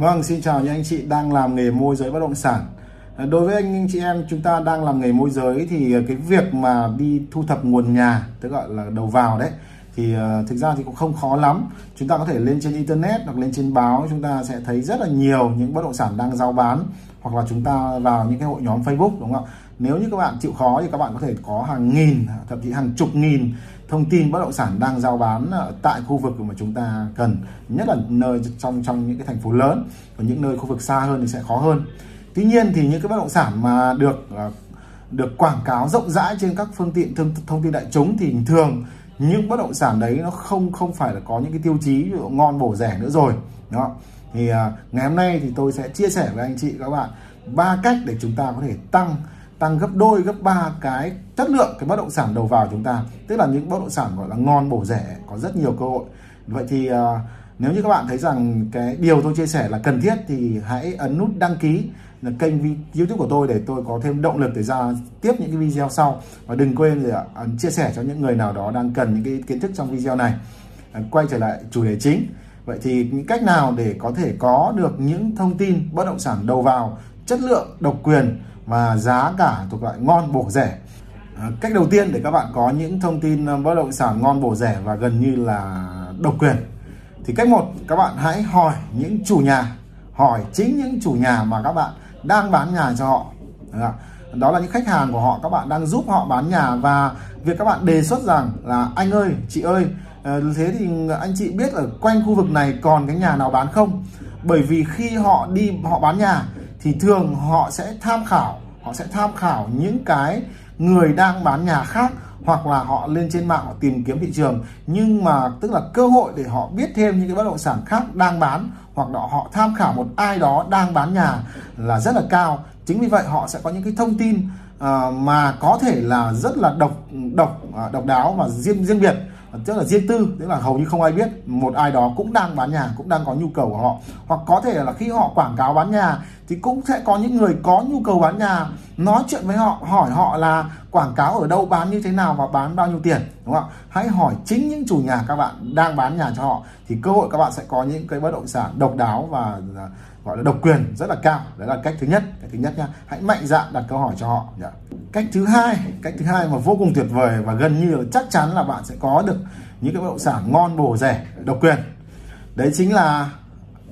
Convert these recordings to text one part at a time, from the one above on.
Vâng, xin chào những anh chị đang làm nghề môi giới bất động sản. À, đối với anh, anh chị em chúng ta đang làm nghề môi giới thì cái việc mà đi thu thập nguồn nhà, tức gọi là đầu vào đấy thì uh, thực ra thì cũng không khó lắm. Chúng ta có thể lên trên internet hoặc lên trên báo chúng ta sẽ thấy rất là nhiều những bất động sản đang giao bán hoặc là chúng ta vào những cái hội nhóm Facebook đúng không ạ? Nếu như các bạn chịu khó thì các bạn có thể có hàng nghìn thậm chí hàng chục nghìn thông tin bất động sản đang giao bán tại khu vực mà chúng ta cần nhất là nơi trong trong những cái thành phố lớn. Và những nơi khu vực xa hơn thì sẽ khó hơn. Tuy nhiên thì những cái bất động sản mà được ờ, được quảng cáo rộng rãi trên các phương tiện thông, thông tin đại chúng thì thường những bất động sản đấy nó không không phải là có những cái tiêu chí ví dụ ngon bổ rẻ nữa rồi đó thì ờ, ngày hôm nay thì tôi sẽ chia sẻ với anh chị các bạn ba cách để chúng ta có thể tăng tăng gấp đôi gấp ba cái chất lượng cái bất động sản đầu vào chúng ta. Tức là những bất động sản gọi là ngon bổ rẻ có rất nhiều cơ hội. Vậy thì uh, nếu như các bạn thấy rằng cái điều tôi chia sẻ là cần thiết thì hãy ấn nút đăng ký là kênh youtube của tôi để tôi có thêm động lực để ra tiếp những cái video sau. Và đừng quên để chia sẻ cho những người nào đó đang cần những cái kiến thức trong video này. Ờ, quay trở lại chủ đề chính. Vậy thì những cách nào để có thể có được những thông tin bất động sản đầu vào chất lượng độc quyền và giá cả thuộc loại ngon bổ rẻ. À, cách đầu tiên để các bạn có những thông tin à, bất động sản ngon bổ rẻ và gần như là độc quyền, thì cách một, các bạn hãy hỏi những chủ nhà, hỏi chính những chủ nhà mà các bạn đang bán nhà cho họ. Đó là những khách hàng của họ, các bạn đang giúp họ bán nhà và việc các bạn đề xuất rằng là, anh ơi, chị ơi ờ, thế thì anh chị biết ở quanh khu vực này còn cái nhà nào bán không? Bởi vì khi họ đi, họ bán nhà thì thường họ sẽ tham khảo họ sẽ tham khảo những cái người đang bán nhà khác hoặc là họ lên trên mạng họ tìm kiếm thị trường. Nhưng mà tức là cơ hội để họ biết thêm những cái bất động sản khác đang bán hoặc là họ tham khảo một ai đó đang bán nhà là rất là cao. Chính vì vậy họ sẽ có những cái thông tin uh, mà có thể là rất là độc độc uh, độc đáo và riêng riêng biệt tức là riêng tư, tức là hầu như không ai biết, một ai đó cũng đang bán nhà, cũng đang có nhu cầu của họ. Hoặc có thể là khi họ quảng cáo bán nhà, thì cũng sẽ có những người có nhu cầu bán nhà, nói chuyện với họ, hỏi họ là quảng cáo ở đâu, bán như thế nào và bán bao nhiêu tiền, đúng không ạ? Hãy hỏi chính những chủ nhà các bạn đang bán nhà cho họ, thì cơ hội các bạn sẽ có những cái bất động sản độc đáo và à, gọi là độc quyền rất là cao. Đấy là cách thứ nhất, cách thứ nhất nha hãy mạnh dạn đặt câu hỏi cho họ yeah. cách thứ hai, cách thứ hai mà vô cùng tuyệt vời và gần như là chắc chắn là bạn sẽ có được những cái bất động sản ngon bổ rẻ, độc quyền. Đấy chính là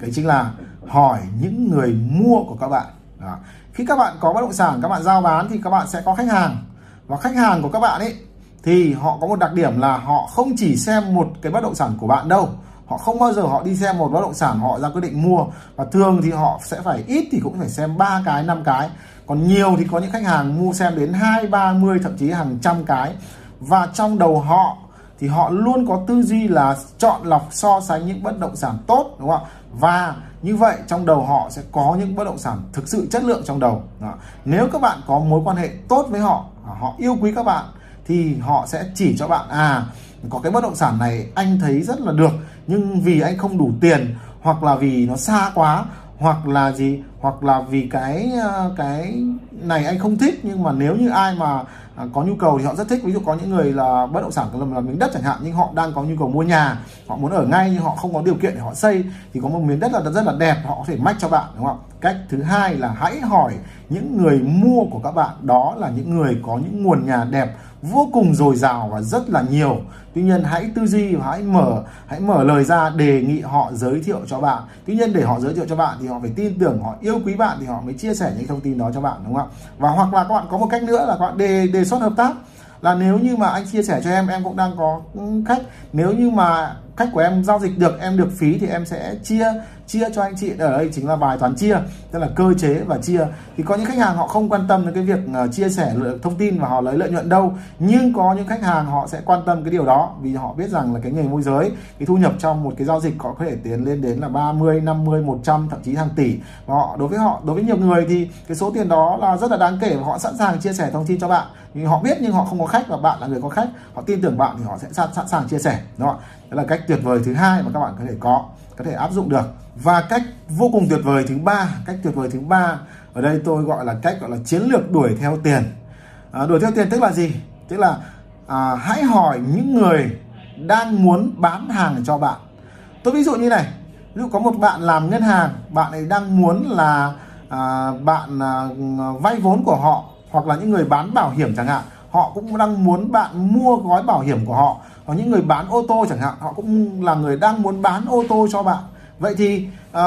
cái chính là hỏi những người mua của các bạn. Đó. khi các bạn có bất động sản, các bạn giao bán thì các bạn sẽ có khách hàng. Và khách hàng của các bạn ấy, thì họ có một đặc điểm là họ không chỉ xem một cái bất động sản của bạn đâu họ không bao giờ họ đi xem một bất động sản họ ra quyết định mua. Và thường thì họ sẽ phải ít thì cũng phải xem ba cái, năm cái. Còn nhiều thì có những khách hàng mua xem đến hai, ba mươi, thậm chí hàng trăm cái. Và trong đầu họ thì họ luôn có tư duy là chọn lọc, so sánh những bất động sản tốt, đúng không ạ? Và như vậy trong đầu họ sẽ có những bất động sản thực sự chất lượng trong đầu. Đó. nếu các bạn có mối quan hệ tốt với họ họ yêu quý các bạn, thì họ sẽ chỉ cho bạn à có cái bất động sản này anh thấy rất là được nhưng vì anh không đủ tiền hoặc là vì nó xa quá hoặc là gì hoặc là vì cái ờ, cái này anh không thích nhưng mà nếu như ai mà à, có nhu cầu thì họ rất thích. Ví dụ có những người là bất động sản là, là miếng đất chẳng hạn nhưng họ đang có nhu cầu mua nhà họ muốn ở ngay nhưng họ không có điều kiện để họ xây thì có một miếng đất là rất là đẹp họ có thể mách cho bạn đúng không cách thứ hai là hãy hỏi những người mua của các bạn đó là những người có những nguồn nhà đẹp vô cùng dồi dào và rất là nhiều. Tuy nhiên hãy tư duy và hãy mở hãy mở lời ra đề nghị họ giới thiệu cho bạn. Tuy nhiên để họ giới thiệu cho bạn thì họ phải tin tưởng, họ yêu quý bạn thì họ mới chia sẻ những thông tin đó cho bạn, đúng không ạ? Và hoặc là các bạn có một cách nữa là các bạn đề đề xuất hợp tác. Là nếu như mà anh chia sẻ cho em em cũng đang có ừ, khách. Nếu như mà khách của em giao dịch được em được phí thì em sẽ chia chia cho anh chị. Ở đây chính là bài toán chia tức là cơ chế và chia. Thì có những khách hàng họ không quan tâm đến cái việc ờ, chia sẻ thông tin và họ lấy lợi nhuận đâu nhưng có những khách hàng họ sẽ quan tâm cái điều đó vì họ biết rằng là cái nghề môi giới cái thu nhập trong một cái giao dịch có thể tiến lên đến là 30 50 100 thậm chí hàng tỷ. Và họ đối với họ đối với nhiều người thì cái số tiền đó là rất là đáng kể và họ sẵn sàng chia sẻ thông tin cho bạn. Nhưng họ biết nhưng họ không có khách và bạn là người có khách họ tin tưởng bạn thì họ sẽ sẵn, sẵn sàng chia sẻ đó đó là cách tuyệt vời thứ hai mà các bạn có thể có có thể áp dụng được. Và cách vô cùng tuyệt vời thứ ba cách tuyệt vời thứ ba ở đây tôi gọi là cách gọi là chiến lược đuổi theo tiền. À, đuổi theo tiền tức là gì? Tức là à, hãy hỏi những người đang muốn bán hàng cho bạn. Tôi ví dụ như này ví dụ có một bạn làm ngân hàng bạn ấy đang muốn là à, bạn à, vay vốn của họ hoặc là những người bán bảo hiểm chẳng hạn họ cũng đang muốn bạn mua gói bảo hiểm của họ hoặc những người bán ô tô chẳng hạn họ cũng là người đang muốn bán ô tô cho bạn. Vậy thì uh,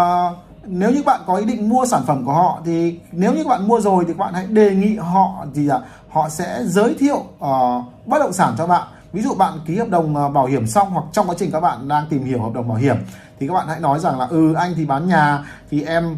nếu như bạn có ý định mua sản phẩm của họ thì nếu như bạn mua rồi thì bạn hãy đề nghị họ gì ạ? Họ sẽ giới thiệu uh, bất động sản cho bạn. Ví dụ bạn ký hợp đồng uh, bảo hiểm xong hoặc trong quá trình các bạn đang tìm hiểu hợp đồng bảo hiểm thì các bạn hãy nói rằng là ừ anh thì bán nhà thì em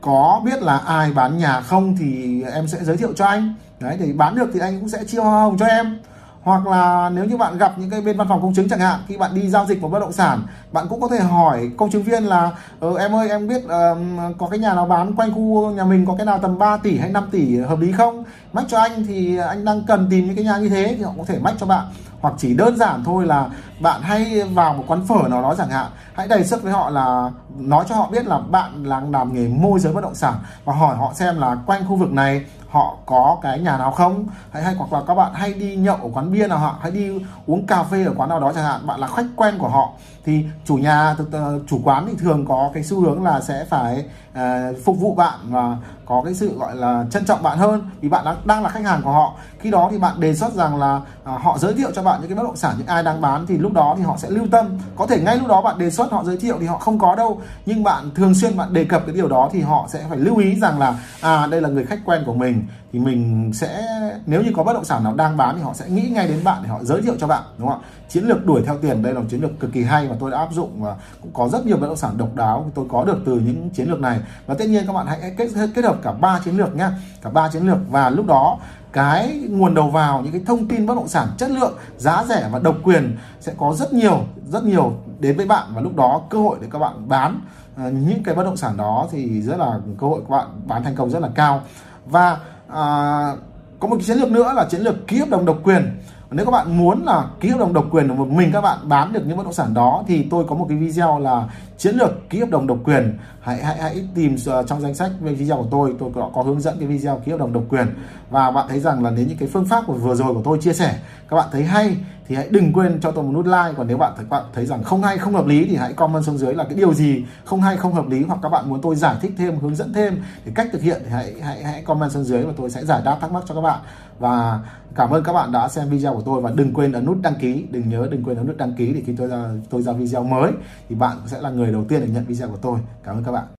có biết là ai bán nhà không thì em sẽ giới thiệu cho anh. Đấy thì bán được thì anh cũng sẽ chia hoa hồng cho em hoặc là nếu như bạn gặp những cái bên văn phòng công chứng chẳng hạn khi bạn đi giao dịch một bất động sản bạn cũng có thể hỏi công chứng viên là ờ, em ơi em biết uh, có cái nhà nào bán quanh khu nhà mình có cái nào tầm 3 tỷ hay 5 tỷ hợp lý không? Mách cho anh thì anh đang cần tìm những cái nhà như thế thì họ có thể mách cho bạn. Hoặc chỉ đơn giản thôi là bạn hay vào một quán phở nào đó chẳng hạn hãy đầy sức với họ là nói cho họ biết là bạn đang làm nghề môi giới bất động sản và hỏi họ xem là quanh khu vực này họ có cái nhà nào không? Hay hay hoặc là các bạn hay đi nhậu ở quán bia nào họ hay đi uống cà phê ở quán nào đó chẳng hạn, bạn là khách quen của họ, thì chủ nhà ờ, chủ quán thì thường có cái xu hướng là sẽ phải uh, phục vụ bạn và có cái sự gọi là trân trọng bạn hơn vì bạn đang, đang là khách hàng của họ. Khi đó thì bạn đề xuất rằng là uh, họ giới thiệu cho bạn những cái bất động sản những ai đang bán thì lúc đó thì họ sẽ lưu tâm. Có thể ngay lúc đó bạn đề xuất họ giới thiệu thì họ không có đâu nhưng bạn thường xuyên bạn đề cập cái điều đó thì họ sẽ phải lưu ý rằng là à đây là người khách quen của mình thì mình sẽ nếu như có bất động sản nào đang bán thì họ sẽ nghĩ ngay đến bạn để họ giới thiệu cho bạn đúng không ạ? Chiến lược đuổi theo tiền đây là một chiến lược cực kỳ hay mà tôi đã áp dụng và cũng có rất nhiều bất động sản độc đáo. Tôi có được từ những chiến lược này và tất nhiên các bạn hãy kết kết hợp cả ba chiến lược nhá cả ba chiến lược. Và lúc đó cái nguồn đầu vào những cái thông tin bất động sản chất lượng giá rẻ và độc quyền sẽ có rất nhiều rất nhiều đến với bạn. Và lúc đó cơ hội để các bạn bán ờ, những cái bất động sản đó thì rất là cơ hội các bạn bán thành công rất là cao. Và à, có một cái chiến lược nữa là chiến lược ký hợp đồng độc quyền nếu các bạn muốn là ký hợp đồng độc quyền của một mình các bạn bán được những bất động sản đó thì tôi có một cái video là chiến lược ký hợp đồng độc quyền. Hãy hãy hãy tìm ờ, trong danh sách về video của tôi tôi có, có hướng dẫn cái video ký hợp đồng độc quyền. Và bạn thấy rằng là đến những cái phương pháp của vừa rồi của tôi chia sẻ các bạn thấy hay thì hãy đừng quên cho tôi một nút like. Còn nếu bạn thấy bạn thấy rằng không hay, không hợp lý thì hãy comment xuống dưới là cái điều gì không hay, không hợp lý, hoặc các bạn muốn tôi giải thích thêm, hướng dẫn thêm để cách thực hiện thì hãy hãy hãy comment xuống dưới và tôi sẽ giải đáp thắc mắc cho các bạn. Và cảm ơn các bạn đã xem video của tôi. Và đừng quên ấn nút đăng ký. Đừng nhớ đừng quên ấn nút đăng ký để khi tôi ra tôi ra video mới thì bạn sẽ là người đầu tiên để nhận video của tôi. Cảm ơn các bạn.